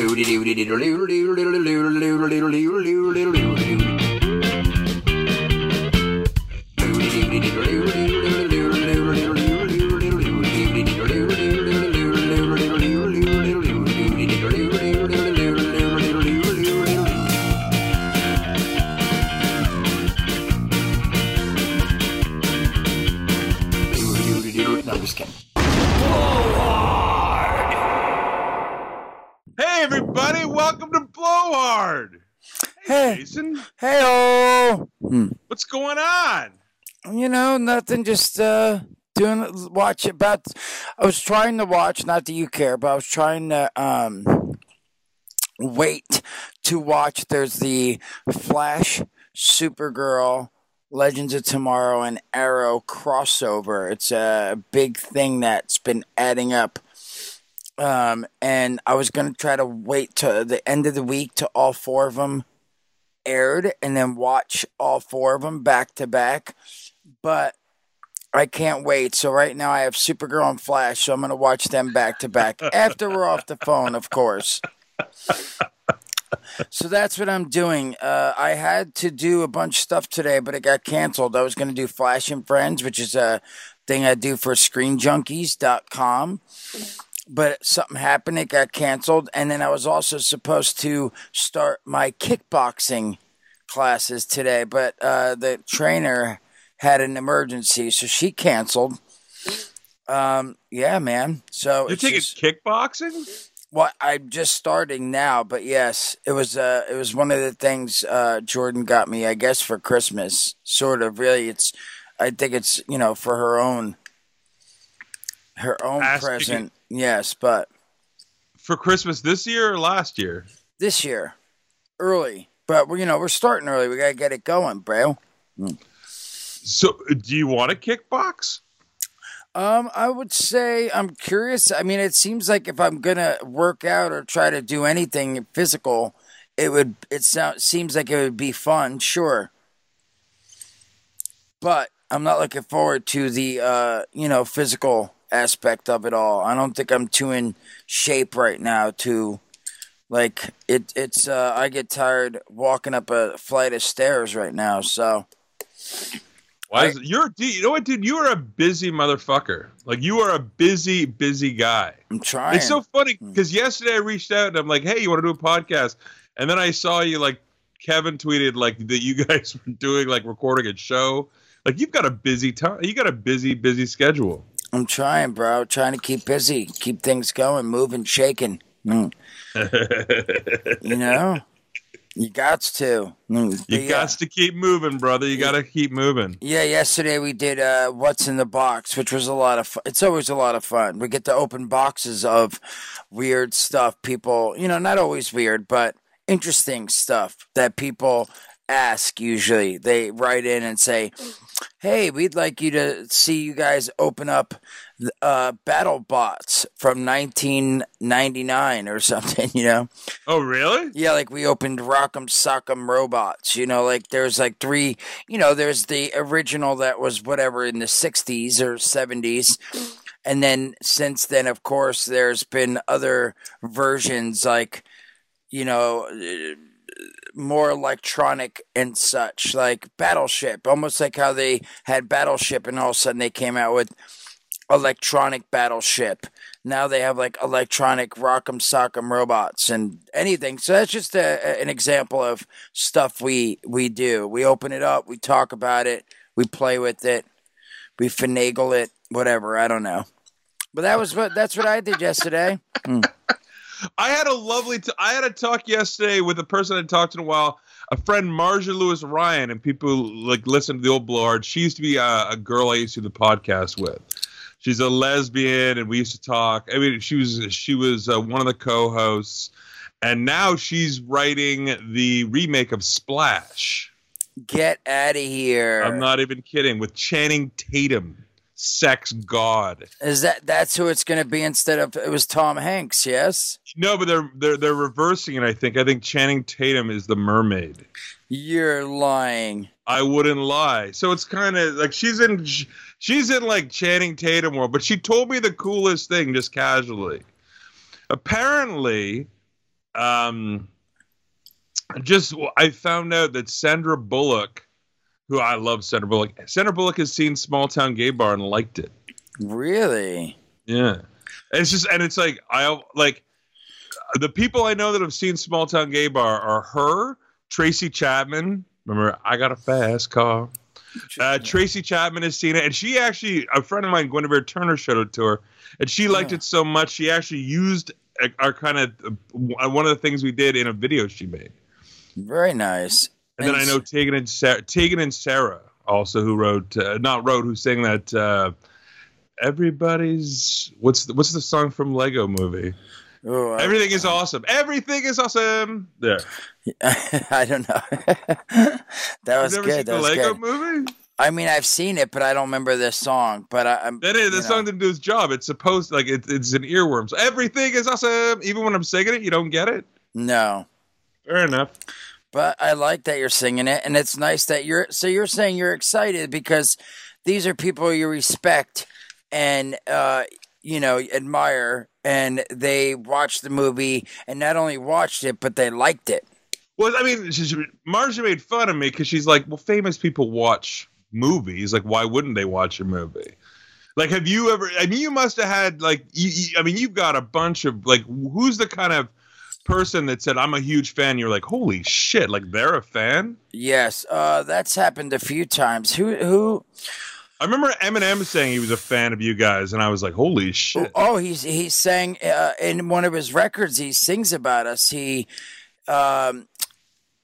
No, going on? you know, nothing. Just uh, doing watch about. I was trying to watch. Not that you care, but I was trying to um wait to watch. There's the Flash, Supergirl, Legends of Tomorrow, and Arrow crossover. It's a big thing that's been adding up. Um, and I was gonna try to wait to the end of the week to all four of them aired and then watch all four of them back to back. But I can't wait. So right now I have Supergirl and Flash, so I'm gonna watch them back to back after we're off the phone, of course. So that's what I'm doing. Uh, I had to do a bunch of stuff today, but it got canceled. I was going to do Flash and Friends, which is a thing I do for screenjunkies.com. But something happened, it got canceled. And then I was also supposed to start my kickboxing classes today, but uh, the trainer had an emergency, so she canceled. Um, yeah, man. So You're taking just- kickboxing? well, I'm just starting now, but yes, it was uh it was one of the things uh Jordan got me, I guess, for Christmas. Sort of, really. It's I think it's you know for her own her own kicking. present. Yes, but For Christmas this year or last year? this year, early. But we you know we're starting early. We gotta get it going, bro. So, do you want to kickbox? Um, I would say I'm curious. I mean, it seems like if I'm gonna work out or try to do anything physical, it would. It sounds seems like it would be fun, sure. But I'm not looking forward to the uh, you know, physical aspect of it all. I don't think I'm too in shape right now to like it. It's uh, I get tired walking up a flight of stairs right now. So Why is it, you're you know what, dude? You are a busy motherfucker. Like you are a busy, busy guy. I'm trying. It's so funny because yesterday I reached out and I'm like, "Hey, you want to do a podcast?" And then I saw you like Kevin tweeted like that you guys were doing like recording a show. Like you've got a busy time. You got a busy, busy schedule. I'm trying, bro. Trying to keep busy, keep things going, moving, shaking. Mm. You know, you got to. Mm. You yeah. got to keep moving, brother. You got to keep moving. Yeah, yesterday we did uh, What's in the Box, which was a lot of fun. It's always a lot of fun. We get to open boxes of weird stuff. People, you know, not always weird, but interesting stuff that people ask usually. They write in and say, Hey, we'd like you to see you guys open up uh, Battle Bots from 1999 or something, you know? Oh, really? Yeah, like we opened Rock'em Sock'em Robots. You know, like there's like three. You know, there's the original that was whatever in the '60s or '70s, and then since then, of course, there's been other versions like, you know. More electronic and such, like Battleship, almost like how they had Battleship, and all of a sudden they came out with electronic battleship. Now they have like electronic rock'em sock'em robots and anything. So that's just a, an example of stuff we we do. We open it up, we talk about it, we play with it, we finagle it, whatever. I don't know. But that was what that's what I did yesterday. Hmm. I had a lovely. T- I had a talk yesterday with a person I talked to in a while. A friend, Marja Lewis Ryan, and people like listen to the old blowhard. She used to be a, a girl I used to do the podcast with. She's a lesbian, and we used to talk. I mean, she was she was uh, one of the co-hosts, and now she's writing the remake of Splash. Get out of here. I'm not even kidding. With Channing Tatum, sex god. Is that that's who it's going to be instead of it was Tom Hanks? Yes. No, but they're they're they're reversing it. I think. I think Channing Tatum is the mermaid. You're lying. I wouldn't lie. So it's kind of like she's in she's in like Channing Tatum world, but she told me the coolest thing just casually. Apparently, um, just I found out that Sandra Bullock, who I love, Sandra Bullock. Sandra Bullock has seen Small Town Gay Bar and liked it. Really? Yeah, and it's just and it's like I like the people I know that have seen Small Town Gay Bar are her, Tracy Chapman. Remember, I got a fast car. Uh, Tracy Chapman has seen it, and she actually, a friend of mine, Guinevere Turner, showed it to her, and she liked Yeah. it so much she actually used uh, our kind of uh, one of the things we did in a video she made. Very nice. And then I know Tegan and Sara, Tegan and Sara also who wrote, uh, not wrote, who sang that. Uh, Everybody's what's the, what's the song from Lego Movie? Ooh, I, Everything is awesome. Everything is awesome. There. I don't know. that was You've never good. seen That the was Lego good. Movie? I mean, I've seen it, but I don't remember this song. But I, I'm. That is, the song didn't do its job. It's supposed like it, it's an earworm. So everything is awesome. Even when I'm singing it, you don't get it. No. Fair enough. But I like that you're singing it, and it's nice that you're. So you're saying you're excited because these are people you respect and uh, you know admire, and they watched the movie, and not only watched it, but they liked it. Well, I mean, she- made fun of me because she's like, "Well, famous people watch movies. Like, why wouldn't they watch a movie?" Like, have you ever? I mean, you must have had like, you, you- I mean, you've got a bunch of like, who's the kind of person that said, "I'm a huge fan"? You're like, "Holy shit!" Like, they're a fan. Yes, uh, that's happened a few times. Who who? I remember Eminem saying he was a fan of you guys, and I was like, "Holy shit!" Oh, he's he's saying uh, in one of his records. He sings about us. He, um,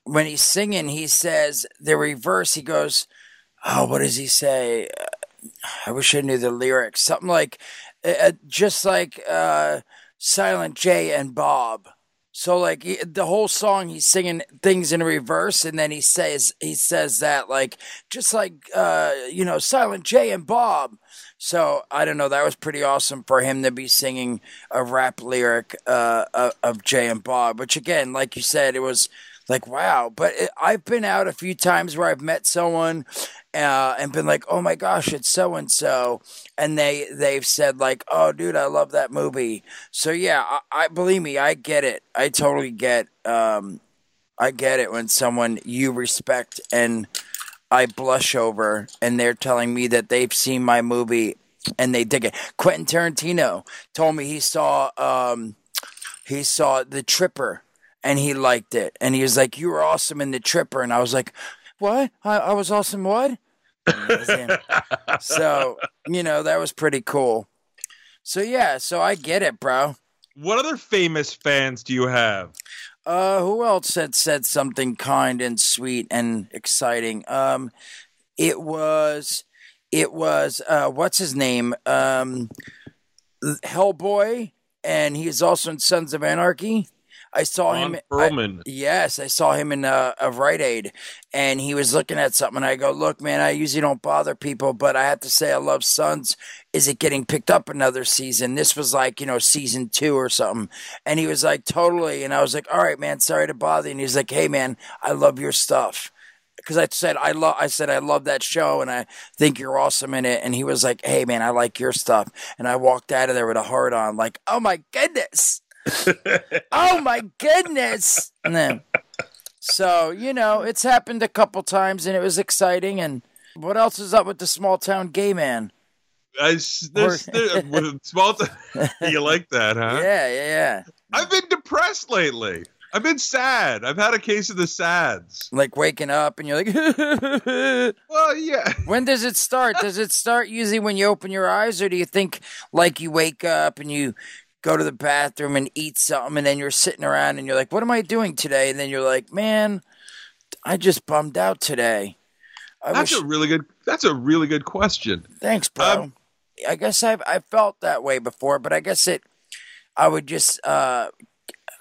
when he's singing, he says the reverse. He goes, "Oh, what does he say?" I wish I knew the lyrics. Something like, uh, uh, just like uh, Silent Jay and Bob. So like he- the whole song, he's singing things in reverse, and then he says he says that like just like uh, you know Silent Jay and Bob. So I don't know. That was pretty awesome for him to be singing a rap lyric uh, of, Jay and Bob. Which again, like you said, it was like wow. But it, I've been out a few times where I've met someone uh, and been like, oh my gosh, it's so and so, and they they've said like, oh dude, I love that movie. So yeah, I, I believe me, I get it. I totally get. Um, I get it when someone you respect and I blush over, and they're telling me that they've seen my movie and they dig it. Quentin Tarantino told me he saw um, he saw The Tripper and he liked it, and he was like, "You were awesome in The Tripper," and I was like, "What? I, I was awesome? What?" And it was him. so you know that was pretty cool. So yeah, so I get it, bro. What other famous fans do you have? Uh, who else had said something kind and sweet and exciting? Um, it was, it was, uh, what's his name? Um, Hellboy, and he's also in Sons of Anarchy. I saw Ron him. I- Perlman. Yes, I saw him in a, a Rite Aid, and he was looking at something. And I go, "Look, man, I usually don't bother people, but I have to say, I love Sons. Is it getting picked up another season? This was like, you know, season two or something." And he was like, "Totally." And I was like, "All right, man, sorry to bother." you." And he's like, "Hey, man, I love your stuff." Because I said I love, I said I love that show, and I think you're awesome in it. And he was like, "Hey, man, I like your stuff." And I walked out of there with a heart on, like, "Oh my goodness." Oh my goodness. So, you know, it's happened a couple times and it was exciting. And what else is up with the small town gay man? I there's, there, with small. T- you like that, huh? Yeah, yeah, yeah. I've been depressed lately. I've been sad. I've had a case of the sads. Like waking up and you're like, Well, yeah. when does it start? Does it start usually when you open your eyes, or do you think like you wake up and you go to the bathroom and eat something and then you're sitting around and you're like, what am I doing today? And then you're like, man, I just bummed out today. I That's wish- a really good. That's a really good question. Thanks, bro. Um, I guess I've I felt that way before, but I guess it. I would just. uh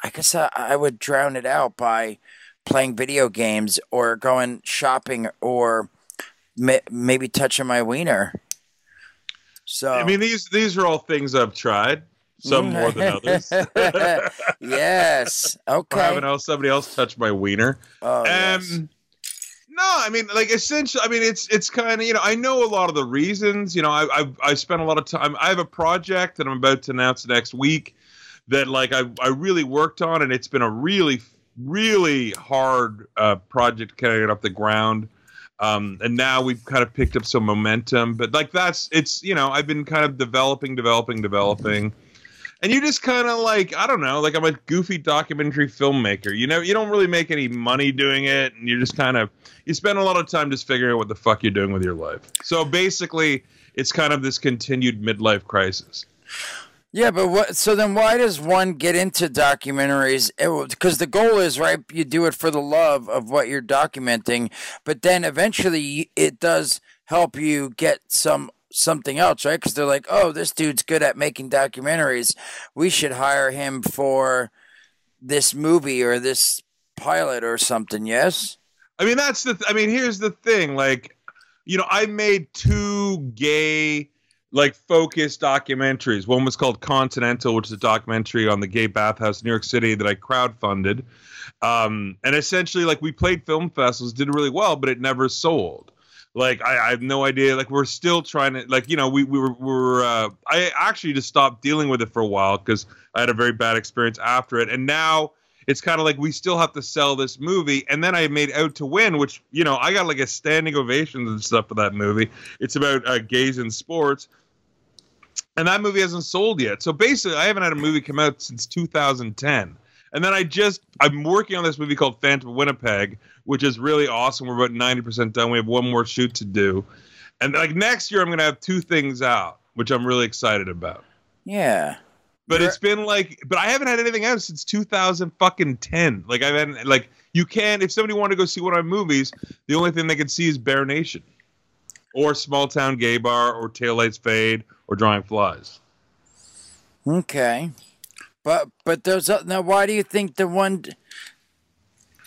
I guess I, I would drown it out by playing video games or going shopping or ma- maybe touching my wiener. So I mean, these these are all things I've tried. Some more than others. yes. Or Okay. having else somebody else touch my wiener. Oh, Um, yes. no, I mean, like essentially, I mean, it's it's kind of you know, I know a lot of the reasons. You know, I I I spent a lot of time. I have a project that I'm about to announce next week that like I I really worked on, and it's been a really really hard uh, project to get off the ground. Um, and now we've kind of picked up some momentum, but like that's it's you know I've been kind of developing, developing, developing, and you just kind of like I don't know, like I'm a goofy documentary filmmaker. You know, you don't really make any money doing it, and you just kind of you spend a lot of time just figuring out what the fuck you're doing with your life. So basically, it's kind of this continued midlife crisis. Yeah, but what? So then, why does one get into documentaries? Because the goal is right. You do it for the love of what you're documenting, but then eventually it does help you get some something else, right? Because they're like, oh, this dude's good at making documentaries. We should hire him for this movie or this pilot or something. Yes. I mean, that's the. Th- I mean, here's the thing. Like, you know, I made two gay like focused documentaries. One was called Continental, which is a documentary on the gay bathhouse in New York City that I crowdfunded. Um, and essentially, like we played film festivals, did really well, but it never sold. Like I, I have no idea. Like we're still trying to, like you know, we we were, we were uh, I actually just stopped dealing with it for a while because I had a very bad experience after it, and now it's kind of like we still have to sell this movie. And then I made Out to Win, which you know I got like a standing ovation and stuff for that movie. It's about uh, gays in sports and that movie hasn't sold yet. So basically, I haven't had a movie come out since 2010. And then I just I'm working on this movie called Phantom of Winnipeg, which is really awesome. We're about 90% done. We have one more shoot to do. And like next year I'm going to have two things out, which I'm really excited about. Yeah. But You're... it's been like but I haven't had anything out since 2000 fucking 10. Like I've had like you can if somebody wanted to go see one of my movies, the only thing they can see is Bear Nation or Small Town Gay Bar or Taillights Fade or Drawing Flies. Okay, but but those now why do you think the one?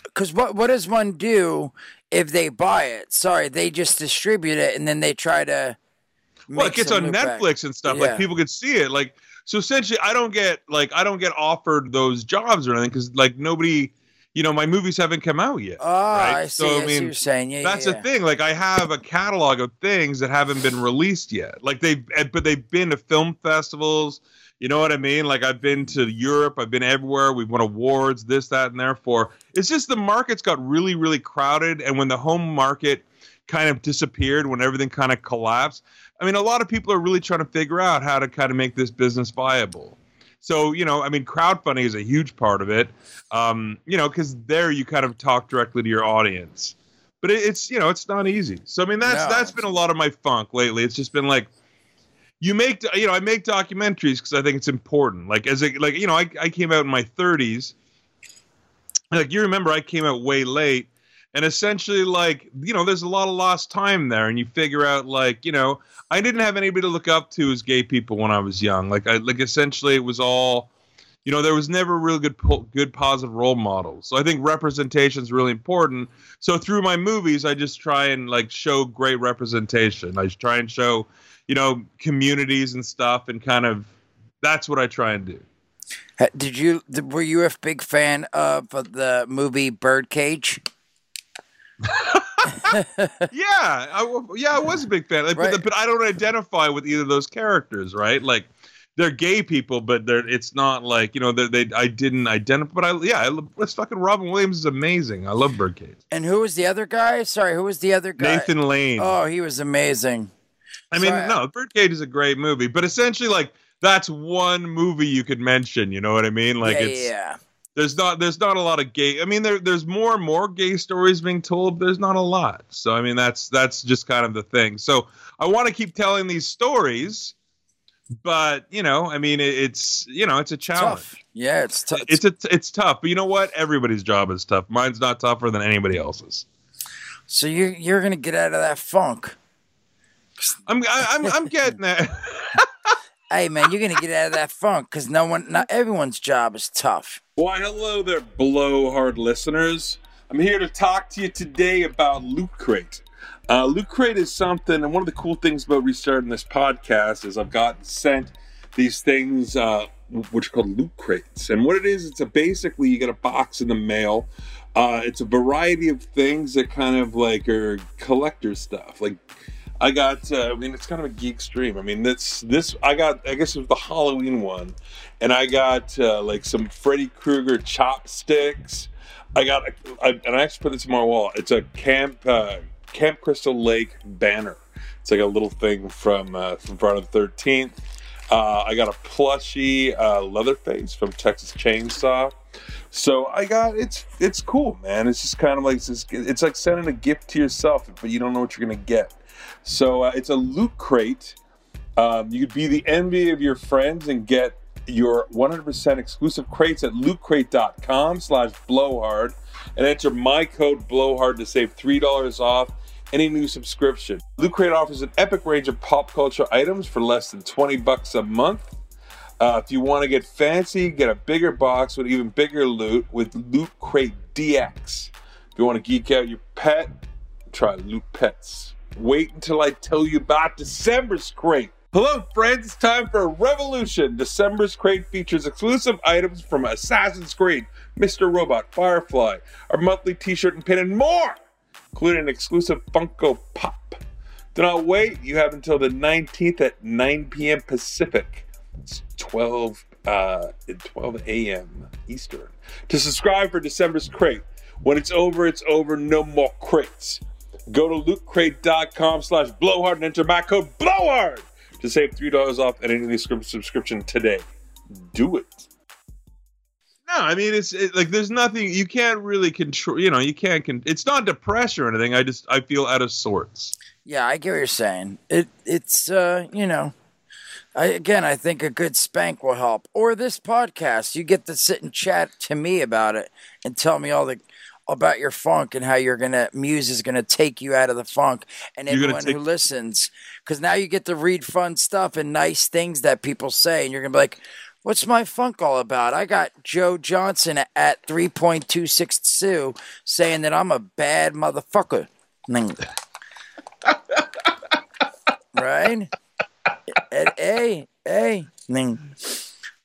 Because what what does one do if they buy it? Sorry, they just distribute it and then they try to. Well, it gets on Netflix back. and stuff. Yeah. Like people could see it. Like so, essentially, I don't get like I don't get offered those jobs or anything because like nobody you know, my movies haven't come out yet. Oh, right? I see. So I, mean, you're saying. Yeah, that's yeah, the thing. Like, I have a catalog of things that haven't been released yet. Like they've, eh, but they've been to film festivals. You know what I mean? Like I've been to Europe. I've been everywhere. We've won awards, this, that, and therefore, it's just the market's got really, really crowded. And when the home market kind of disappeared, when everything kind of collapsed, I mean, a lot of people are really trying to figure out how to kind of make this business viable. So, you know, I mean, crowdfunding is a huge part of it, um, you know, because there you kind of talk directly to your audience. But it, it's, you know, it's not easy. So, I mean, that's no. that's been a lot of my funk lately. It's just been like, you make, you know, I make documentaries because I think it's important. Like, as a, like, you know, I, I came out in my 30s. Like, you remember I came out way late and essentially like you know there's a lot of lost time there and you figure out like you know i didn't have anybody to look up to as gay people when i was young. Like i like essentially it was all you know there was never really good good positive role models. So i think representation is really important. So through my movies i just try and like show great representation. I try and show you know communities and stuff and kind of that's what i try and do. Did you were you a big fan of the movie birdcage yeah, I, yeah, I was a big fan, like, right. but, but I don't identify with either of those characters, right? Like they're gay people, but they're it's not like you know they, they I didn't identify. But I yeah, I, it's fucking Robin Williams is amazing. I love Birdcage. And who was the other guy? Sorry, who was the other guy? Nathan Lane. Oh, he was amazing. I mean, Sorry, no, Birdcage is a great movie, but essentially, like that's one movie you could mention. You know what I mean? Like yeah, it's yeah there's not there's not a lot of gay. I mean, there there's more and more gay stories being told. There's not a lot. So I mean, that's that's just kind of the thing. So I want to keep telling these stories, but you know, I mean, it, it's you know, it's a challenge. Tough. Yeah, it's tough. It's a, it's tough. But you know what? Everybody's job is tough. Mine's not tougher than anybody else's. So you're you're gonna get out of that funk. I'm I, I'm I'm getting that. hey man, you're gonna get out of that funk because no one, not everyone's job is tough. Why, hello there, blowhard listeners. I'm here to talk to you today about Loot Crate. Uh, Loot Crate is something, and one of the cool things about restarting this podcast is I've gotten sent these things, uh, which are called Loot Crates. And what it is, it's a basically you get a box in the mail. Uh, it's a variety of things that kind of like are collector stuff, like I got. Uh, I mean, it's kind of a geek stream. I mean, this this I got. I guess it was the Halloween one, and I got uh, like some Freddy Krueger chopsticks. I got, I, and I actually put this on my wall. It's a camp uh, Camp Crystal Lake banner. It's like a little thing from uh, from Friday the Thirteenth. Uh, I got a plushy uh, Leatherface from Texas Chainsaw. So I got it's it's cool, man. It's just kind of like it's, it's like sending a gift to yourself, but you don't know what you're gonna get. So uh, it's a loot crate. Um, you could be the envy of your friends and get your 100% exclusive crates at lootcrate.com slash blowhard and enter my code blowhard to save $3 off any new subscription. Loot Crate offers an epic range of pop culture items for less than 20 bucks a month. Uh, if you want to get fancy, get a bigger box with even bigger loot with Loot Crate DX. If you want to geek out your pet, try Loot Pets. Wait until I tell you about December's Crate. Hello, friends. It's time for a revolution. December's Crate features exclusive items from Assassin's Creed, Mr. Robot, Firefly, our monthly t shirt and pin, and more, including an exclusive Funko Pop. Do not wait. You have until the 19th at 9 p.m. Pacific. It's 12, uh, 12 a.m. Eastern. To subscribe for December's Crate. When it's over, it's over. No more crates. Go to lootcrate.com slash blowhard and enter my code blowhard to save $3 off any new subscription today. Do it. No, I mean it's it, like there's nothing you can't really control. You know, you can't. Con- it's not depression or anything. I just I feel out of sorts. Yeah, I get what you're saying. It it's uh you know, I again I think a good spank will help, or this podcast. You get to sit and chat to me about it and tell me all the about your funk and how you're gonna Mewes is gonna take you out of the funk, and everyone take- who listens, because now you get to read fun stuff and nice things that people say, and you're gonna be like, "What's my funk all about?" I got Joe Johnson at three point two six two saying that I'm a bad motherfucker. Right? At A A.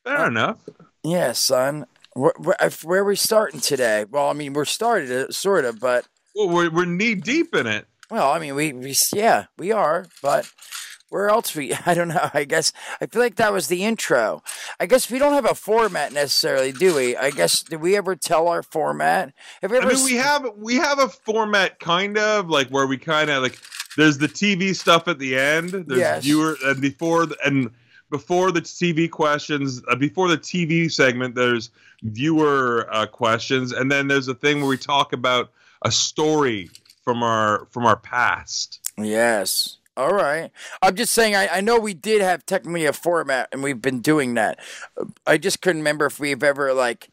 Fair enough. Yeah, son. Where, where, where are we starting today? Well, I mean, we're started uh, sort of, but Well, we're we're knee deep in it. well, I mean, we, we yeah, we are, but where else we? I don't know. I guess I feel like that was the intro. I guess we don't have a format necessarily, do we? I guess did we ever tell our format? Have we ever? I mean, we have we have a format kind of like where we kind of like there's the TV stuff at the end. There's Yes. viewer and before the, and before the TV questions, uh, before the TV segment, there's viewer uh, questions, and then there's a thing where we talk about a story from our from our past. Yes. All right. I'm just saying, I, I know we did have technically a format and we've been doing that. I just couldn't remember if we've ever, like,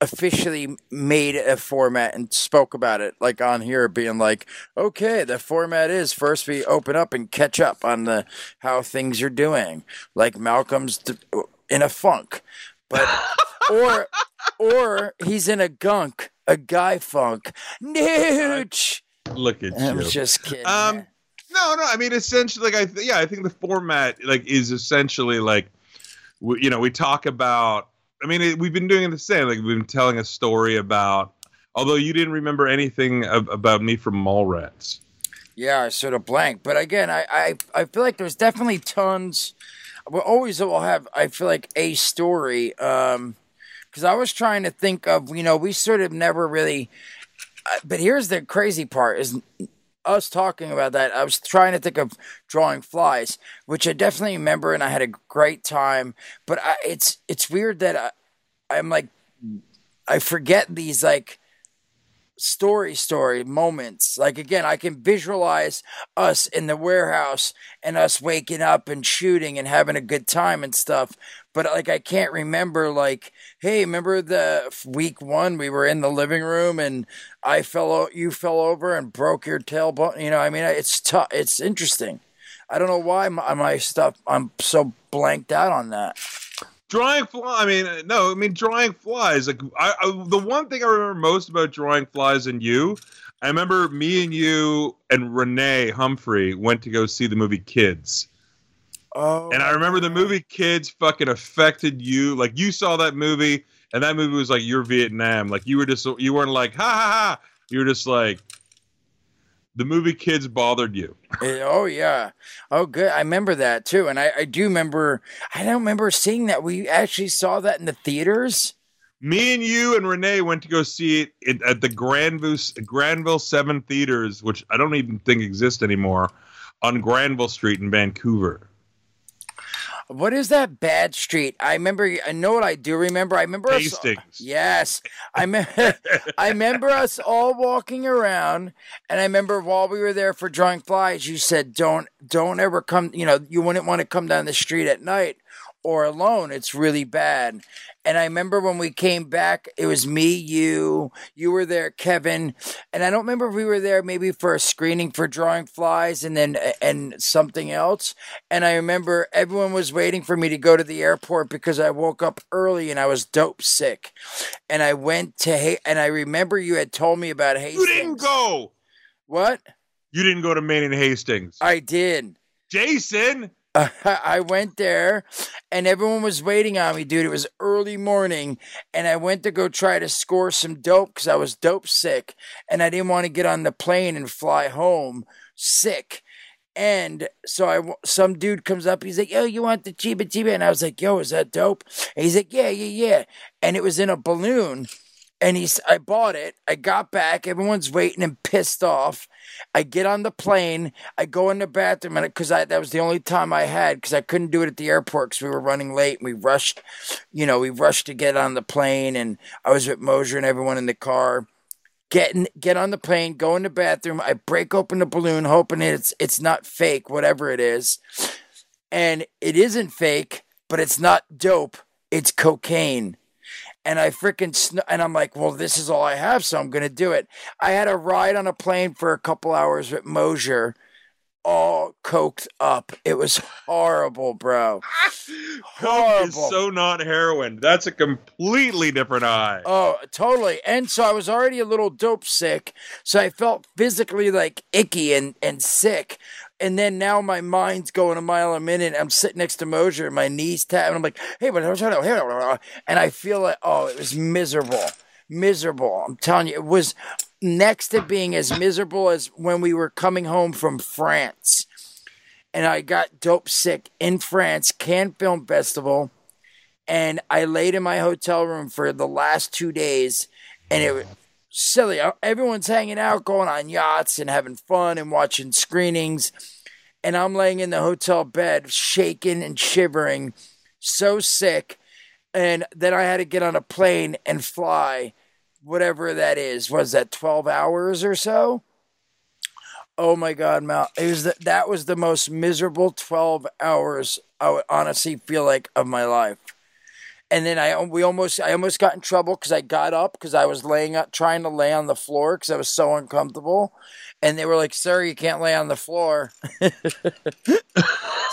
officially made a format and spoke about it, like on here, being like, okay, the format is first we open up and catch up on the how things are doing, like Malcolm's in a funk, but or or he's in a gunk, a guy funk. Nooch. Look at you. I'm just kidding. Um, No, no. I mean, essentially, like, I th- yeah, I think the format like is essentially like, we, you know, we talk about. I mean, it, we've been doing the same. Like, we've been telling a story about. Although you didn't remember anything ab- about me from Mallrats. Yeah, I sort of blank. But again, I, I, I feel like there's definitely tons. We always will have, I feel like, a story. Um, because I was trying to think of, you know, we sort of never really. Uh, but here's the crazy part: is us talking about that. I was trying to think of drawing flies, which I definitely remember, and I had a great time. But I, it's it's weird that I, I'm like, I forget these like story story moments. Like again i can visualize us in the warehouse and us waking up and shooting and having a good time and stuff but like i can't remember like hey remember the week one we were in the living room and i fell o- you fell over and broke your tailbone you know i mean it's tough it's interesting. I don't know why my, my stuff i'm so blanked out on that Drawing fly. I mean, no. I mean, drawing flies. Like, I, I the one thing I remember most about drawing flies and you, I remember me and you and Renee Humphrey went to go see the movie Kids. oh And I remember the movie Kids fucking affected you. Like you saw that movie, and that movie was like your Vietnam. Like you were just you weren't like ha ha ha. You were just like the movie Kids bothered you. Eh, Oh yeah. Oh good. I remember that too. And I, I do remember I don't remember seeing that. We actually saw that in the theaters. Me and you and Renee went to go see it at- at the Granville Granville Seven Theaters, which I don't even think exist anymore, on Granville Street in Vancouver. What is that bad street? I remember I know what I do remember. I remember us- Yes. I me- I remember us all walking around and I remember while we were there for drawing flies, you said don't don't ever come, you know, you wouldn't want to come down the street at night or alone. It's really bad. And I remember when we came back, it was me, you, you were there, Kevin, and I don't remember if we were there maybe for a screening for drawing flies and then and something else. And I remember everyone was waiting for me to go to the airport because I woke up early and I was dope sick. And I went to ha- and I remember you had told me about Hastings. You didn't go. What? You didn't go to Main and Hastings. I did. Jason. I went there and everyone was waiting on me, dude. It was early morning and I went to go try to score some dope because I was dope sick and I didn't want to get on the plane and fly home sick. And so I, some dude comes up. He's like, "Yo, you want the chiba chiba?" And I was like, "Yo, is that dope?" And he's like, "Yeah, yeah, yeah." And it was in a balloon. And he's, I bought it. I got back. Everyone's waiting and pissed off. I get on the plane. I go in the bathroom, and because I that was the only time I had because I couldn't do it at the airport because we were running late. And we rushed, you know, we rushed to get on the plane, and I was with Mosier and everyone in the car. Get in, get on the plane, go in the bathroom. I break open the balloon, hoping it's it's not fake, whatever it is, and it isn't fake, but it's not dope. It's cocaine and I freaking sn- and I'm like, well, this is all I have, so I'm gonna do it. I had a ride on a plane for a couple hours with Mosier, all coked up. It was horrible, bro. Coke is so not heroin. That's a completely different eye. Oh, totally. And so I was already a little dope sick, so I felt physically like icky and and sick. And then now my mind's going a mile a minute. I'm sitting next to Mosier, and my knees tap, and I'm like, "Hey, but I'm trying to and I feel like, oh, it was miserable, miserable. I'm telling you, it was next to being as miserable as when we were coming home from France. And I got dope sick in France, Cannes Film Festival, and I laid in my hotel room for the last two days, and it was silly. Uh, everyone's hanging out, going on yachts and having fun and watching screenings. And I'm laying in the hotel bed, shaking and shivering, so sick. And then I had to get on a plane and fly, whatever that is. Was that 12 hours or so? Oh my God, Mal! It was the, that was the most miserable 12 hours I would honestly feel like of my life and then I we almost I almost got in trouble because I got up because I was laying up trying to lay on the floor because I was so uncomfortable, and they were like, "Sir, you can't lay on the floor."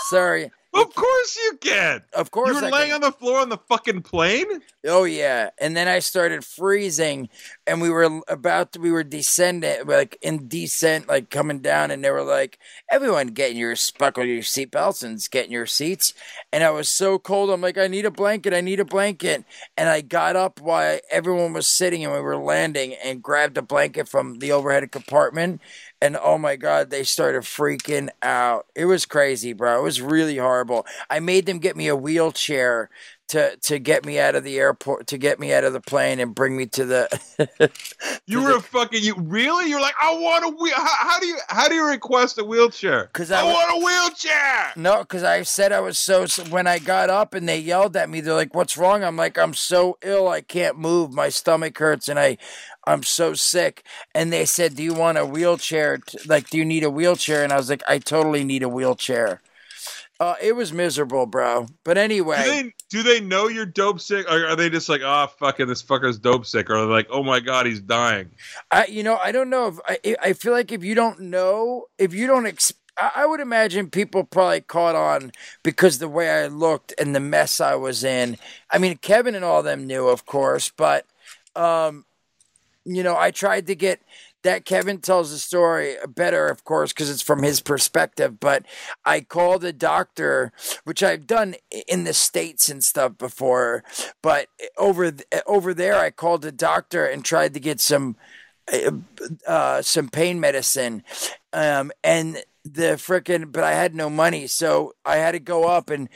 Sorry, Of course you can. of course You were I laying can- on the floor on the fucking plane? Oh yeah, and then I started freezing, and we were about to, we were descending, like in descent, like coming down, and they were like, "Everyone, get in your buckle your seatbelts and get in your seats." And I was so cold, I'm like, "I need a blanket, I need a blanket," and I got up while everyone was sitting and we were landing, and grabbed a blanket from the overhead compartment. And oh my god, they started freaking out. It was crazy, bro. It was really horrible. I made them get me a wheelchair to to get me out of the airport, to get me out of the plane, and bring me to the. You To were the- a fucking you really? You're like, I want a wheel. How, how do you how do you request a wheelchair? 'Cause I, I wa- want a wheelchair. no, because I said I was so. so- When I got up and they yelled at me, they're like, "What's wrong?" I'm like, "I'm so ill, I can't move. My stomach hurts, and I, I'm so sick." And they said, "Do you want a wheelchair? Like, do you need a wheelchair?" And I was like, "I totally need a wheelchair." Uh, it was miserable, bro. But anyway. Do they do they know you're dope sick, or are they just like, oh fucking this fucker's dope sick, or are they like, oh my god, he's dying? I, you know, I don't know if I, I feel like if you don't know, if you don't, ex- I I would imagine people probably caught on because the way I looked and the mess I was in. I mean, Kevin and all them knew, of course, but, um, you know, I tried to get that Kevin tells the story better, of course, because it's from his perspective. But I called a doctor, which I've done in the states and stuff before. But over over there, I called a doctor and tried to get some uh, some pain medicine, um, and the frickin' but I had no money, so I had to go up and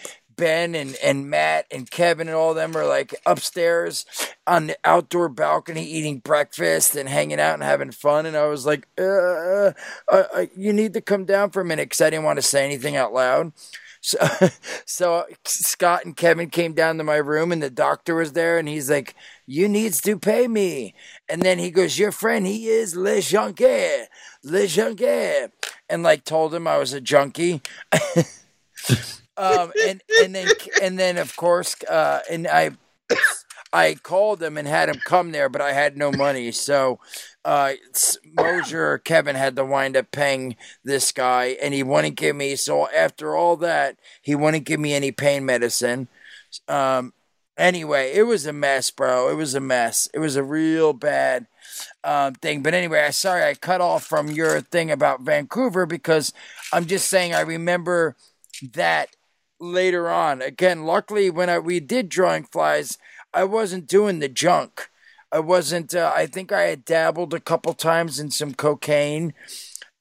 Ben and, and Matt and Kevin and all them are like upstairs on the outdoor balcony eating breakfast and hanging out and having fun. And I was like, uh, uh, uh, you need to come down for a minute because I didn't want to say anything out loud. So, so Scott and Kevin came down to my room and the doctor was there and he's like, you needs to pay me. And then he goes, your friend, he is Le Junkie, Le Junkie. And like told him I was a junkie. um, and and then and then of course, uh, and I I called him and had him come there, but I had no money, so uh, Mosier Kevin had to wind up paying this guy, and he wouldn't give me. So after all that, he wouldn't give me any pain medicine. Um, anyway, it was a mess, bro. It was a mess. It was a real bad um, thing. But anyway, I sorry I cut off from your thing about Vancouver because I'm just saying I remember that later on. Again, luckily when I, we did drawing flies, I wasn't doing the junk. I wasn't. Uh, I think I had dabbled a couple times in some cocaine,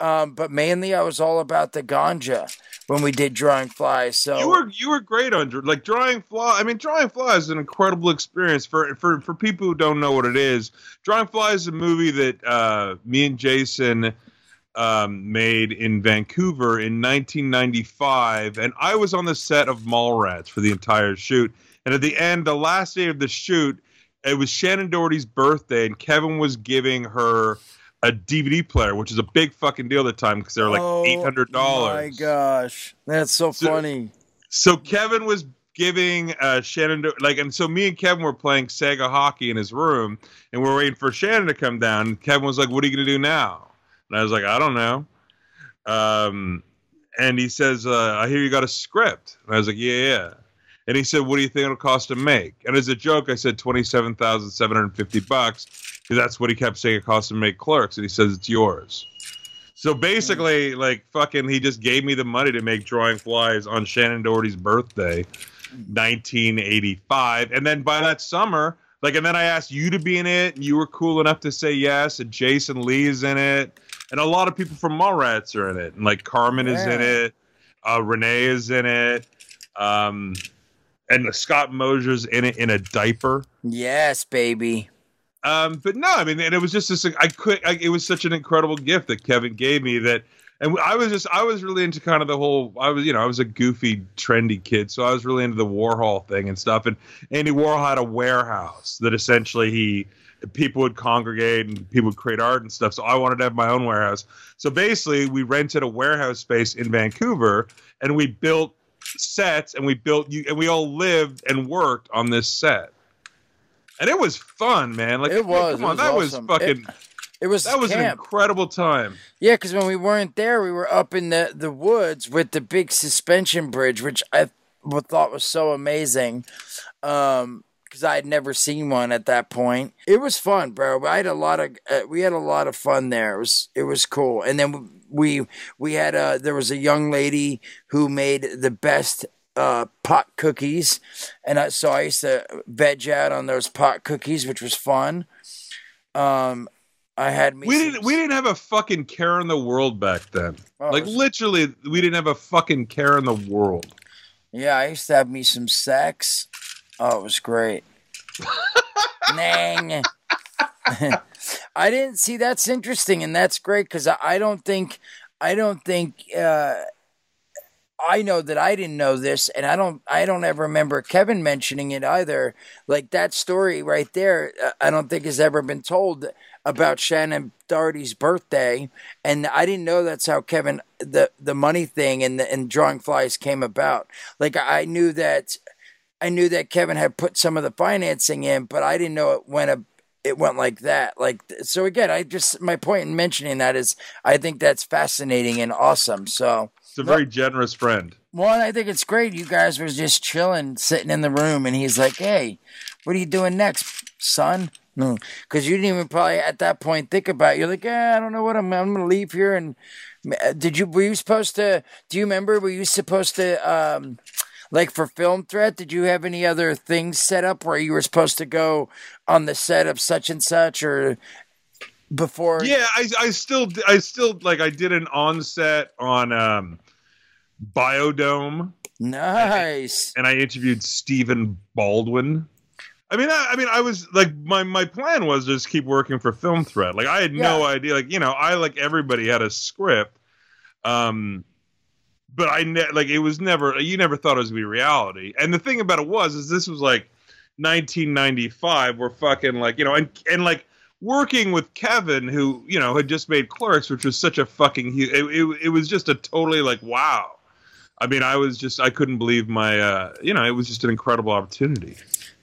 um, but mainly I was all about the ganja when we did drawing flies. So you were you were great on like drawing fly. I mean, drawing flies is an incredible experience for for for people who don't know what it is. Drawing flies is a movie that uh, me and Jason um, made in Vancouver in 1995, and I was on the set of Mallrats for the entire shoot. And at the end, the last day of the shoot, it was Shannen Doherty's birthday, and Kevin was giving her a DVD player, which is a big fucking deal at the time because they were like oh, eight hundred dollars. Oh my gosh, that's so, so, funny. So Kevin was giving uh, Shannen like, and so me and Kevin were playing Sega hockey in his room, and we we're waiting for Shannen to come down. And Kevin was like, "What are you gonna do now?" And I was like, I don't know. Um, and he says, uh, I hear you got a script. And I was like, yeah, yeah. And he said, what do you think it'll cost to make? And as a joke, I said 27,750 bucks that's what he kept saying it cost to make clerks. And he says, it's yours. So basically, like fucking, he just gave me the money to make drawing flies on Shannen Doherty's birthday, 1985. And then by that summer, like, and then I asked you to be in it, and you were cool enough to say yes. And Jason Lee is in it, and a lot of people from Mallrats are in it, and like Carmen yeah. is in it, uh, Renee is in it, um, and Scott Mosier's in it in a diaper. Yes, baby. Um, but no, I mean, and it was just this. I could. I, it was such an incredible gift that Kevin gave me that and I was just I was really into kind of the whole I was you know I was a goofy trendy kid so I was really into the Warhol thing and stuff and Andy Warhol had a warehouse that essentially he people would congregate and people would create art and stuff. So I wanted to have my own warehouse. So basically, we rented a warehouse space in Vancouver and we built sets and we built you and we all lived and worked on this set. And it was fun, man. Like it was. Come on, was that awesome. was fucking. It, it was that was camp. an incredible time. Yeah, because when we weren't there, we were up in the the woods with the big suspension bridge, which I thought was so amazing. Um, because I had never seen one at that point. It was fun, bro. I had a lot of uh, we had a lot of fun there. It was it was cool. And then we we had a there was a young lady who made the best uh, pot cookies, and I, so I used to veg out on those pot cookies, which was fun. Um, I had me. We some... didn't. We didn't have a fucking care in the world back then. Oh, like was... literally, we didn't have a fucking care in the world. Yeah, I used to have me some sex. Oh, it was great. Nang. I didn't see that's interesting and that's great because I, I, don't think I don't think uh, I know that I didn't know this and I don't I don't ever remember Kevin mentioning it either. Like that story right there, uh, I don't think has ever been told about Shannen Doherty's birthday, and I didn't know that's how Kevin the the money thing and the, and drawing flies came about. Like I knew that I knew that Kevin had put some of the financing in, but I didn't know it went a it went like that. Like so again, I just my point in mentioning that is I think that's fascinating and awesome. So it's a very generous friend. Well, I think it's great. You guys were just chilling, sitting in the room, and he's like, "Hey, what are you doing next, son?" No, because you didn't even probably at that point think about. It. You're like, "Yeah, I don't know what I'm. I'm gonna leave here." And did you? Were you supposed to? Do you remember? Were you supposed to? um like for Film Threat, did you have any other things set up where you were supposed to go on the set of such and such or before. Yeah, I, I still, I still like, I did an onset on um, Biodome, Nice. and I interviewed Stephen Baldwin. I mean, I, I mean, I was like, my my plan was just keep working for Film Threat. Like, I had no idea. Like, you know, I like everybody had a script, um, but I ne- like it was never. You never thought it was gonna be reality. And the thing about it was, is this was like 1995. We're fucking like, you know, and and like working with Kevin, who you know had just made Clerks, which was such a fucking. It, it, it was just a totally like wow. I mean, I was just I couldn't believe my uh you know, it was just an incredible opportunity.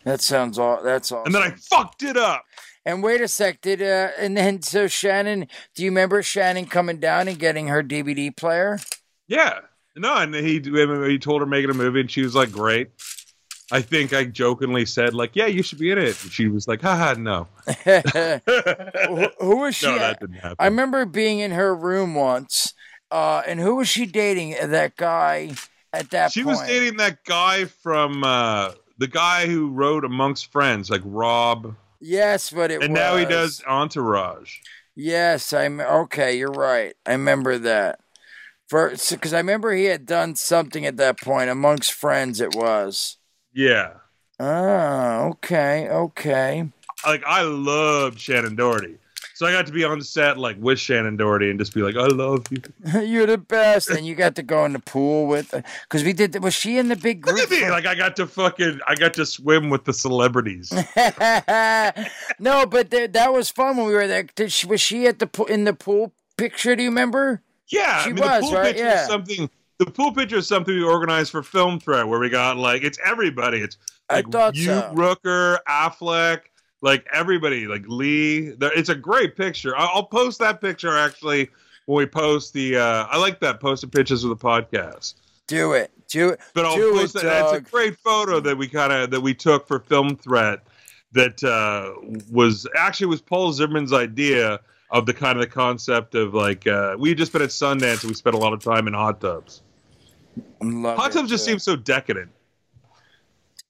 That sounds all. That's awesome. And then I fucked it up. And wait a sec, did uh, and then so Shannen, do you remember Shannen coming down and getting her DVD player? Yeah. No, and he he told her making a movie and she was like, Great. I think I jokingly said, like, yeah, you should be in it. And she was like, haha, no. who, no, who was she? that didn't happen. I remember being in her room once, uh, and who was she dating? That guy at that she point. was dating that guy from uh the guy who wrote Amongst Friends, like Rob. Yes, but it and was. now he does Entourage. Yes, I'm okay. You're right. I remember that. For because I remember he had done something at that point amongst friends. It was. Yeah. Oh, okay, okay. Like I loved Shannen Doherty. So I got to be on set like with Shannen Doherty and just be like, I love you. You're the best, and you got to go in the pool with. Uh, because we did. Was she in the big Look group? at me. Like I got to fucking I got to swim with the celebrities. no, but th- that was fun when we were there. Did she, was she at the po- in the pool picture? Do you remember? Yeah, She I mean, was, the pool right? picture Yeah. is something. The pool picture is something we organized for Film Threat, where we got like it's everybody. It's I thought you, so. Rooker, Affleck, like everybody, like Lee. It's a great picture. I'll, post that picture actually when we post the. uh I like that posted pictures of the podcast. Do it. Do it. But I'll Do post it, that. It's a great photo that we kind of that we took for Film Threat. That uh, was actually was Paul Zimmerman's idea of the kind of the concept of like uh, we had just been at Sundance and we spent a lot of time in hot tubs. Love Hot tubs just too. seem so decadent.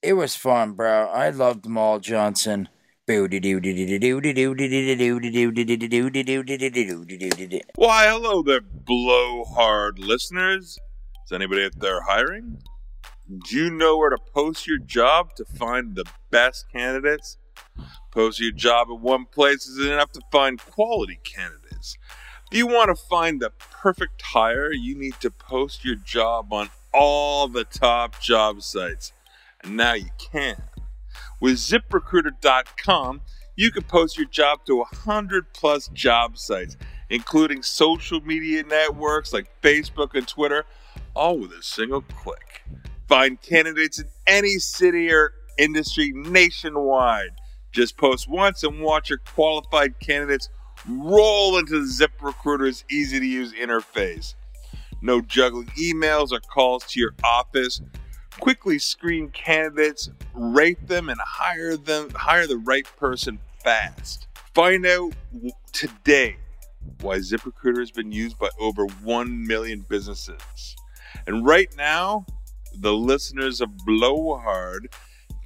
It was fun, bro. I loved Maul Johnson. Why, hello there, blowhard listeners. Is anybody out there hiring? Do you know where to post your job to find the best candidates? Post your job at one place isn't enough to find quality candidates. If you want to find the perfect hire, you need to post your job on all the top job sites. And now you can. With ziprecruiter.com, you can post your job to 100 plus job sites, including social media networks like Facebook and Twitter, all with a single click. Find candidates in any city or industry nationwide. Just post once and watch your qualified candidates roll into ZipRecruiter's easy to use interface. No juggling emails or calls to your office. Quickly screen candidates, rate them, and hire them. Hire the right person fast. Find out today why ZipRecruiter has been used by over 1 million businesses. And right now, the listeners of Blowhard,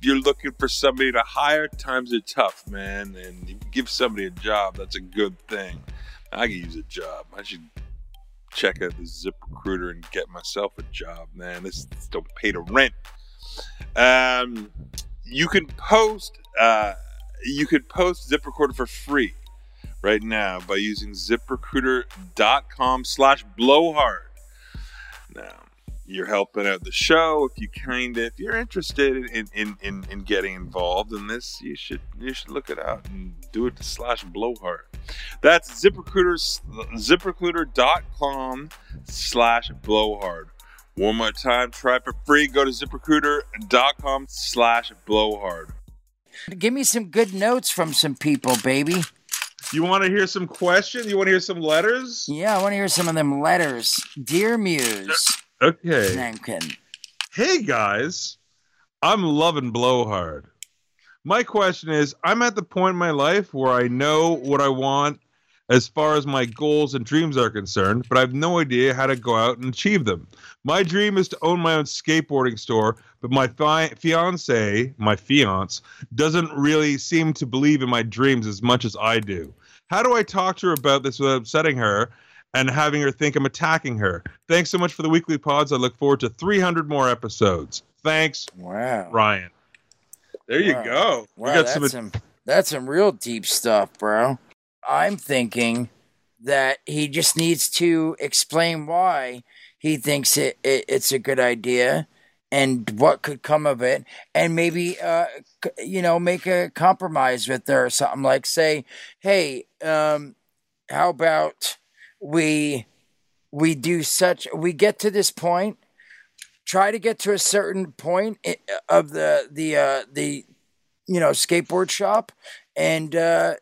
you're looking for somebody to hire, times are tough, man. And you give somebody a job, that's a good thing. I could use a job. I should check out the ZipRecruiter and get myself a job, man. This, this don't pay the rent. Um, you can post. Uh, you could post ZipRecruiter for free right now by using ZipRecruiter.com slash blowhard. Now, you're helping out the show. If you kind of, if you're interested in, in, in, in getting involved in this, you should you should look it out and do it to slash blowhard. That's ZipRecruiter, ZipRecruiter.com slash blowhard. One more time, try for free. Go to ZipRecruiter.com slash blowhard. Give me some good notes from some people, baby. You want to hear some questions? You want to hear some letters? Yeah, I want to hear some of them letters. Dear Mewes. Okay. No, Hey guys, I'm loving Blowhard. My question is I'm at the point in my life where I know what I want as far as my goals and dreams are concerned, but I have no idea how to go out and achieve them. My dream is to own my own skateboarding store, but my fi- fiance, my fiance, doesn't really seem to believe in my dreams as much as I do. How do I talk to her about this without upsetting her and having her think I'm attacking her? Thanks so much for the weekly pods. I look forward to 300 more episodes. Thanks, Wow. Ryan. There you Wow. go. Wow, we got that's some. some that's some real deep stuff, bro. I'm thinking that he just needs to explain why he thinks it, it it's a good idea and what could come of it and maybe uh you know make a compromise with her or something like say hey um how about we we do such we get to this point try to get to a certain point of the the uh the you know skateboard shop and uh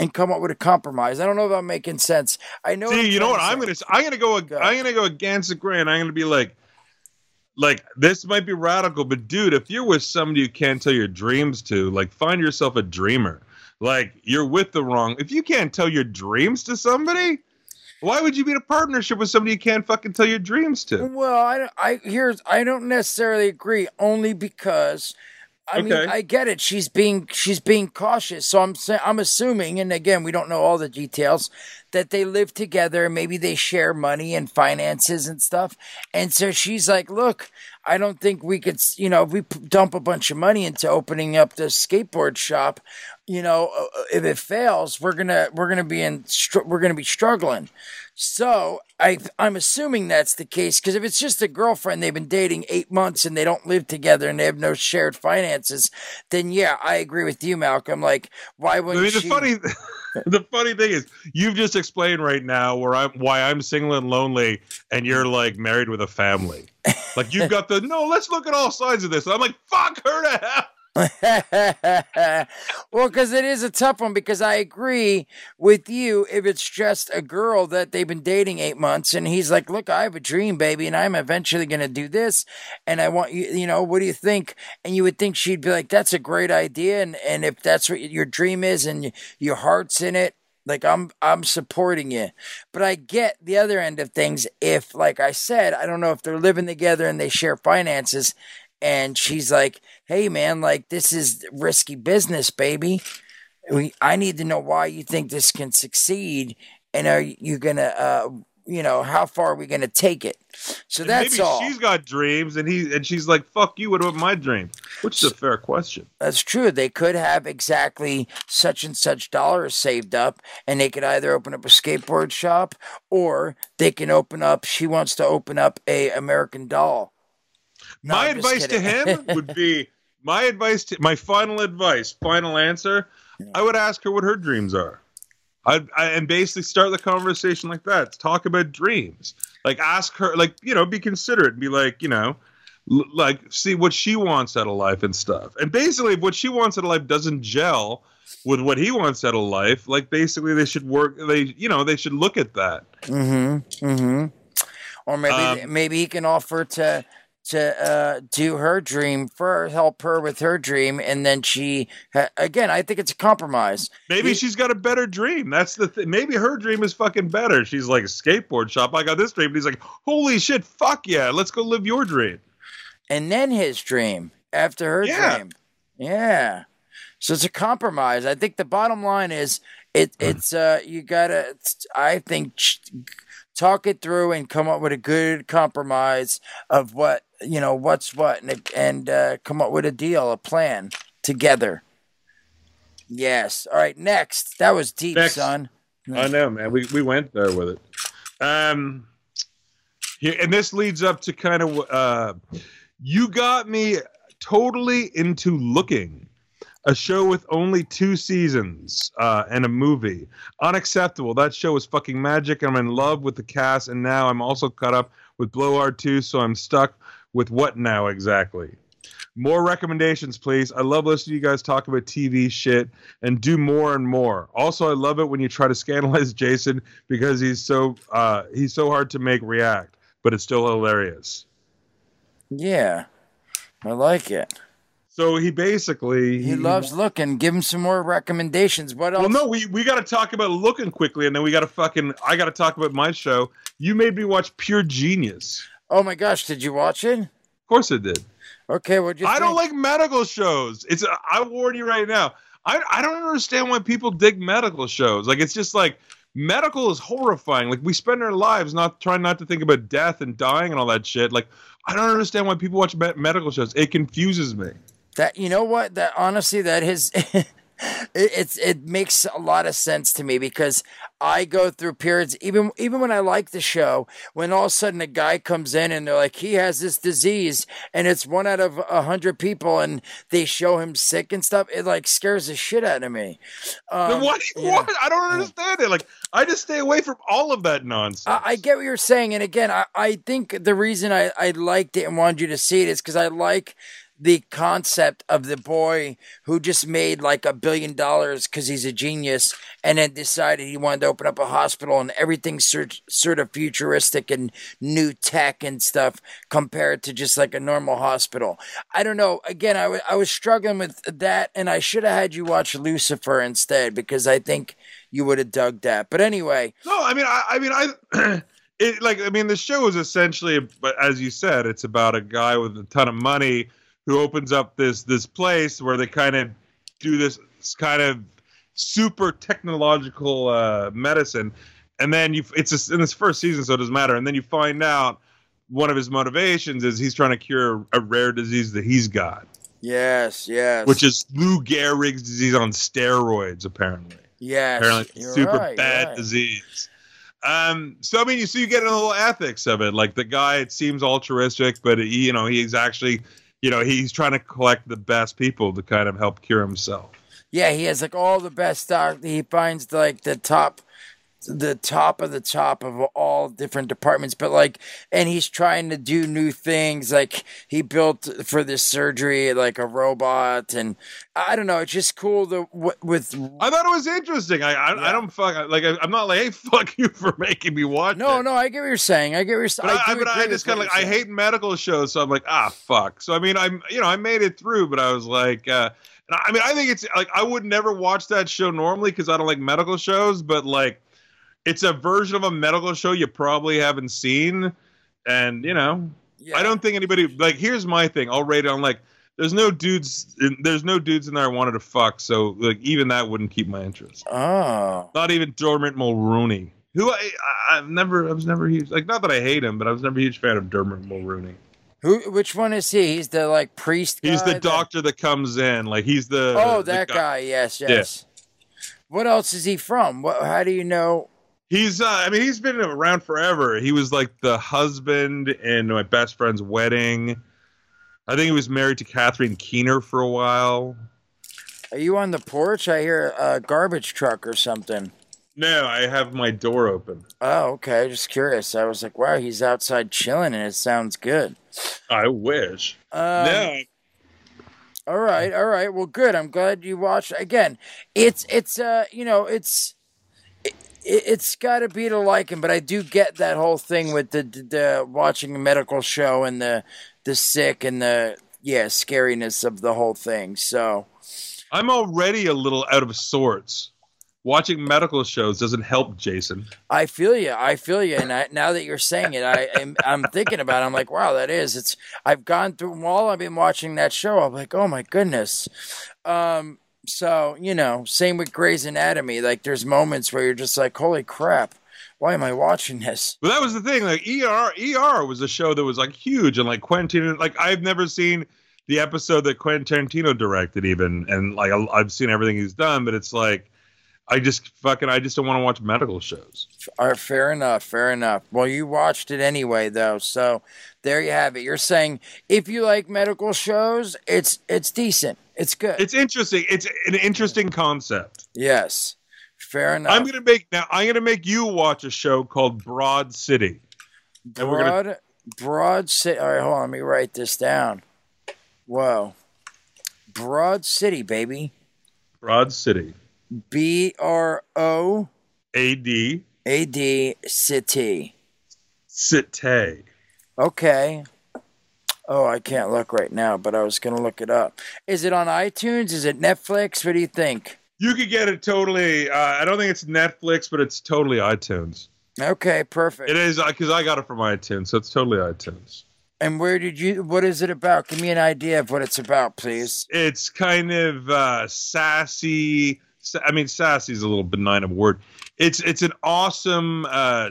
and come up with a compromise. I don't know if I'm making sense. I know. See, you know what? trying I'm gonna. I'm gonna go. Go. I'm gonna go against the grain. I'm gonna be like, like this might be radical, but dude, if you're with somebody you can't tell your dreams to, like, find yourself a dreamer. Like, you're with the wrong. If you can't tell your dreams to somebody, why would you be in a partnership with somebody you can't fucking tell your dreams to? Well, I I here's I don't necessarily agree only because I mean I get it. She's being she's being cautious. So I'm I'm assuming, and again we don't know all the details, that they live together. Maybe they share money and finances and stuff. And so she's like, "Look, I don't think we could. You know, if we dump a bunch of money into opening up this skateboard shop, you know, uh, if it fails, we're gonna we're gonna be in we're gonna be struggling." So I I'm assuming that's the case because if it's just a girlfriend they've been dating eight months and they don't live together and they have no shared finances, then yeah, I agree with you, Malcolm. Like, why wouldn't mean, the she? funny, the funny thing is, you've just explained right now where I'm, why I'm single and lonely, and you're like married with a family. Like you've got the no. Let's look at all sides of this. And I'm like, fuck her to hell. well, because it is a tough one. Because I agree with you. If it's just a girl that they've been dating eight months, and he's like, "Look, I have a dream, baby, and I'm eventually going to do this, and I want you. You know, what do you think?" And you would think she'd be like, "That's a great idea," and and if that's what your dream is, and your heart's in it. Like I'm I'm supporting you. But I get the other end of things if like I said, I don't know if they're living together and they share finances and she's like, "Hey man, like this is risky business, baby. We I need to know why you think this can succeed and are you going to uh you know, how far are we going to take it?" So And that's maybe all. she's got dreams, and he and she's like, "Fuck you! What about my dream?" Which is a fair question. That's true. They could have exactly such and such dollars saved up, and they could either open up a skateboard shop or they can open up. She wants to open up a American Doll. No, my I'm advice to him would be my advice to my final advice, final answer. I would ask her what her dreams are. I, I and basically start the conversation like that. Talk about dreams. Like ask her, like you know, be considerate and be like, you know, l- like see what she wants out of life and stuff. And basically, if what she wants out of life doesn't gel with what he wants out of life, like basically they should work. They you know they should look at that. Mm-hmm. Mm-hmm. Or maybe Um, maybe he can offer to to uh, do her dream for help her with her dream, and then she again. I think it's a compromise. Maybe He- she's got a better dream. That's the thing. Maybe her dream is fucking better. She's like a skateboard shop. I got this dream. But he's like, holy shit, fuck yeah, let's go live your dream. and then his dream after her Yeah. dream. Yeah. So it's a compromise. I think the bottom line is it it's uh you gotta I think ch- talk it through and come up with a good compromise of what you know what's what and and uh, come up with a deal, a plan together. Yes. All right. Next, that was deep, Next. son. I know, man. We we went there with it. Um, here, and this leads up to kind of uh, you got me totally into looking. A show with only two seasons uh, and a movie. Unacceptable. That show was fucking magic. I'm in love with the cast, and now I'm also caught up with Blowhard 2, so I'm stuck with what now exactly? More recommendations, please. I love listening to you guys talk about TV shit and do more and more. Also, I love it when you try to scandalize Jason because he's so uh, he's so hard to make react, but it's still hilarious. Yeah, I like it. So he basically He loves looking. Give him some more recommendations. What else? Well, no, we we got to talk about looking quickly, and then we got to fucking. I got to talk about my show. You made me watch Pure Genius. Oh my gosh, did you watch it? Of course, I did. Okay, what you? I don't like medical shows. It's I warn you right now. I I don't understand why people dig medical shows. Like it's just like medical is horrifying. Like we spend our lives not trying not to think about death and dying and all that shit. Like I don't understand why people watch medical shows. It confuses me. That you know what? That honestly, that is. it, it's it makes a lot of sense to me because I go through periods even even when I like the show when all of a sudden a guy comes in and they're like he has this disease and it's one out of a hundred people and they show him sick and stuff it like scares the shit out of me. Um, what? yeah. What? I don't understand it. Like I just stay away from all of that nonsense. I, I get what you're saying, and again, I, I think the reason I, I liked it and wanted you to see it is because I like the concept of the boy who just made like a billion dollars because he's a genius, and then decided he wanted to open up a hospital and everything's sort, sort of futuristic and new tech and stuff compared to just like a normal hospital. I don't know. Again, I wa- I was struggling with that, and I should have had you watch Lucifer instead because I think you would have dug that. But anyway. No, I mean, I, I mean, I, it like, I mean, the show is essentially, but as you said, it's about a guy with a ton of money who opens up this this place where they kind of do this kind of super technological uh, medicine, and then you, it's just in this first season, so it doesn't matter, and then you find out one of his motivations is he's trying to cure a rare disease that he's got, Yes, yes. which is Lou Gehrig's disease on steroids, apparently yes, apparently super right, bad right. disease. Um, so I mean, you see, you get into the whole ethics of it. Like the guy, it seems altruistic, but he, you know, he's actually, you know, he's trying to collect the best people to kind of help cure himself. Yeah, he has like all the best stock. He finds like the top, the top of the top of all different departments. But like, and he's trying to do new things. Like he built for this surgery like a robot, and I don't know. It's just cool w- with. I thought it was interesting. I, I, Yeah. I don't fuck like I, I'm not like, hey, fuck you for making me watch. No, it. no, I get what you're saying. I get what you're saying. But I, do but I just kind of like I hate medical shows, so I'm like, ah, fuck. So I mean, I'm you know I made it through, but I was like, uh, and I I mean, I think it's like I would never watch that show normally because I don't like medical shows, but like, it's a version of a medical show you probably haven't seen, and you know, Yeah. I don't think anybody like. Here's my thing. I'll rate it on like. There's no dudes. In, there's no dudes in there I wanted to fuck. So like even that wouldn't keep my interest. Oh, Not even Dermot Mulroney, who I, I I've never I was never huge like not that I hate him, but I was never a huge fan of Dermot Mulroney. who? Which one is he? He's the like priest. He's the that- doctor that comes in, like he's the Oh, the that guy. guy. Yes, yes. What else is he from? What? How do you know? He's uh, I mean he's been around forever. He was like the husband in my best friend's wedding. I think he was married to Catherine Keener for a while. Are you on the porch? I hear a garbage truck or something. No, I have my door open. Oh, okay. Just curious. I was like, wow, he's outside chilling, and it sounds good. I wish. Um, no, All right, all right. Well, good. I'm glad you watched. Again, it's it's uh you know it's it, it's got to be to like him, but I do get that whole thing with the, the the watching a medical show and the the sick and the yeah scariness of the whole thing. So I'm already a little out of sorts. Watching medical shows doesn't help, Jason. I feel you. I feel you. And I, now that you're saying it, I, I'm, I'm thinking about. it. I'm like, wow, that is. It's. I've gone through while I've been watching that show. I'm like, oh my goodness. Um. So you know, same with Grey's Anatomy. Like, there's moments where you're just like, holy crap, why am I watching this? But that was the thing. Like ER, ER was a show that was like huge, and like Quentin, like I've never seen the episode that Quentin Tarantino directed, even, and like I've seen everything he's done, but it's like I just fucking I just don't want to watch medical shows. All right, fair enough. Fair enough. Well, you watched it anyway, though. So there you have it. You're saying if you like medical shows, it's it's decent. It's good. It's interesting. It's an interesting concept. yes. Fair enough. I'm gonna make now. I'm gonna make you watch a show called Broad City. and we're gonna- Broad, Broad City. All right, hold on. Let me write this down. Whoa. Broad City, baby. Broad City. B R O A D A D City. City. Okay. Oh, I can't look right now, but I was gonna look it up. Is it on iTunes? Is it Netflix? What do you think? You could get it totally. Uh, I don't think it's Netflix, but it's totally iTunes. Okay, perfect. It is because I got it from iTunes, so it's totally iTunes. And where did you? What is it about? Give me an idea of what it's about, please. It's kind of uh, sassy. I mean, sassy is a little benign of a word. It's it's an awesome uh,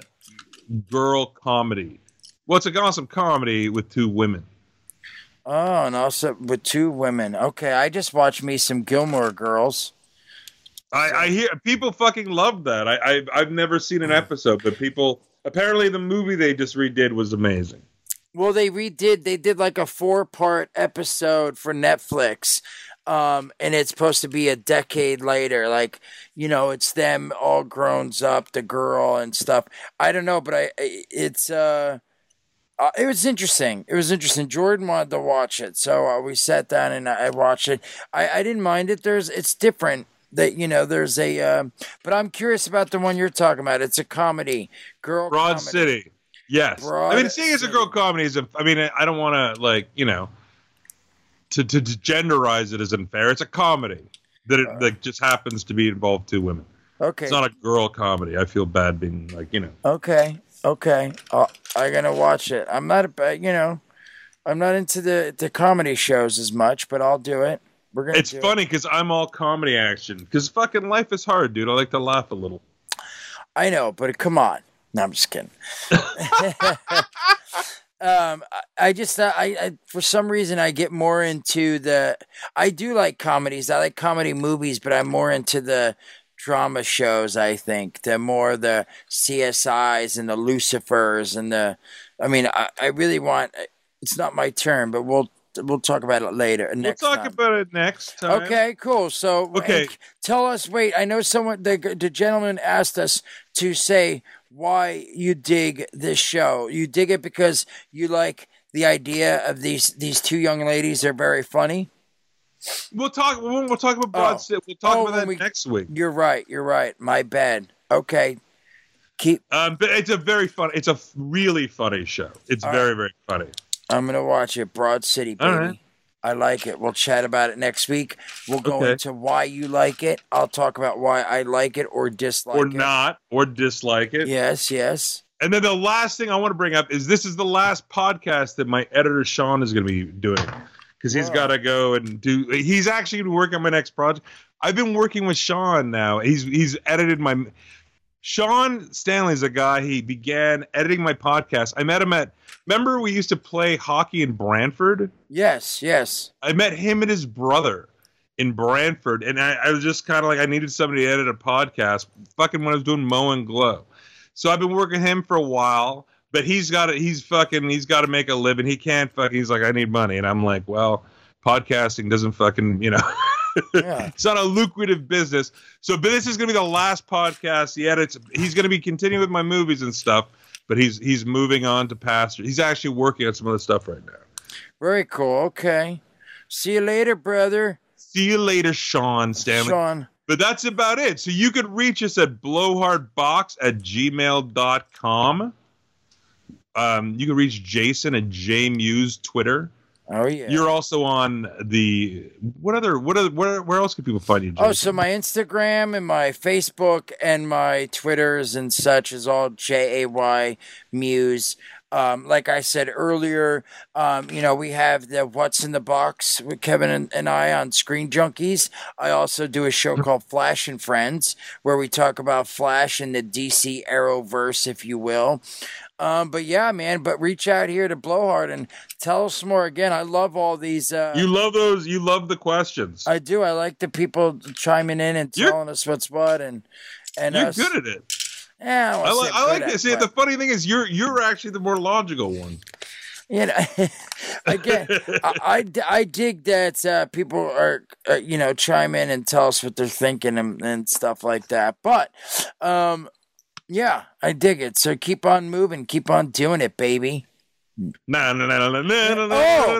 girl comedy. Well, it's an awesome comedy with two women. Oh, and also with two women. Okay, I just watched me some Gilmore Girls. I, I hear people fucking love that. I, I I've never seen an episode, but people apparently the movie they just redid was amazing. Well, they redid. They did like a four-part episode for Netflix, um, and it's supposed to be a decade later. Like, you know, it's them all grown up, the girl and stuff. I don't know, but I, it's uh, uh, it was interesting. It was interesting. Jordan wanted to watch it, so uh, we sat down and I I watched it. I, I didn't mind it. There's, it's different. That you know, there's a, um, but I'm curious about the one you're talking about. It's a comedy, girl. Broad comedy. City. Yes. Broad I mean, seeing as a girl comedy is, a, I mean, I don't want to, like, you know, to, to, to genderize it isn't fair. It's a comedy that it Uh. that just happens to be involved two women. Okay. It's not a girl comedy. I feel bad being, like, you know. Okay, okay. Uh, I'm gonna watch it. I'm not a ba- you know, I'm not into the the comedy shows as much, but I'll do it. We're gonna. It's funny because I'm all comedy action. Because fucking life is hard, dude. I like to laugh a little. I know, but come on. No, I'm just kidding. um, I, just I, I for some reason I get more into the. I do like comedies. I like comedy movies, but I'm more into the drama shows. I think the more the CSIs and the Lucifers and the. I mean, I, I really want. It's not my turn, but we'll we'll talk about it later. Next we'll talk time. about it next time. Okay, cool. So, Okay. tell us. Wait, I know someone. The the gentleman asked us to say why you dig this show. You dig it because you like the idea of these these two young ladies. They're very funny. We'll talk. We'll, we'll talk about Broad Oh. City. We'll talk Oh, about that we- next week. You're right. You're right. My bad. Okay. Keep. Um, but it's a very fun. It's a really funny show. It's All very very funny. I'm gonna watch it. Broad City, baby. I like it. We'll chat about it next week. We'll go Okay. into why you like it. I'll talk about why I like it or dislike or it. Or not, or dislike it. Yes. Yes. And then the last thing I want to bring up is this is the last podcast that my editor Sean is going to be doing because he's got to go and do. He's actually going to work on my next project. I've been working with Sean now. He's he's edited my. Sean Stanley's a guy. He began editing my podcast. I met him at. Remember we used to play hockey in Brantford. Yes. Yes. I met him and his brother in Brantford, and I, I was just kind of like I needed somebody to edit a podcast. Fucking when I was doing Mow and Glow, so I've been working him for a while. But he's got to he's fucking he's got to make a living. He can't fuck. He's like I need money, and I'm like, well, podcasting doesn't fucking you know. Yeah. it's not a lucrative business. So, but this is gonna be the last podcast he edits. He's gonna be continuing with my movies and stuff. But he's he's moving on to pastor. He's actually working on some other stuff right now. Very cool. Okay. See you later, brother. See you later, Sean Stanley. Sean. But that's about it. So you could reach us at blowhardbox at gmail.com. Um, you can reach Jason at JMewes Twitter. Oh yeah. You're also on the what other what other where where else can people find you? Jason? oh, so my Instagram and my Facebook and my Twitters and such is all J A Y Mewes. Um, like I said earlier, um, you know, we have the What's in the Box with Kevin and, and I on Screen Junkies. I also do a show called Flash and Friends where we talk about Flash and the DC Arrowverse, if you will. Um, but yeah, man, but reach out here to Blowhard and tell us more. Again, I love all these. Uh, you love those. You love the questions. I do. I like the people chiming in and You're- telling us what's what and and You're us. good at it. Yeah, I, I. I like it. See, but, the funny thing is, you're you're actually the more logical one. you know, again, I, I, I dig that uh, people are uh, you know chime in and tell us what they're thinking and, and stuff like that. But um, yeah, I dig it. So keep on moving, keep on doing it, baby. Nah, nah, nah, nah, nah, nah, nah,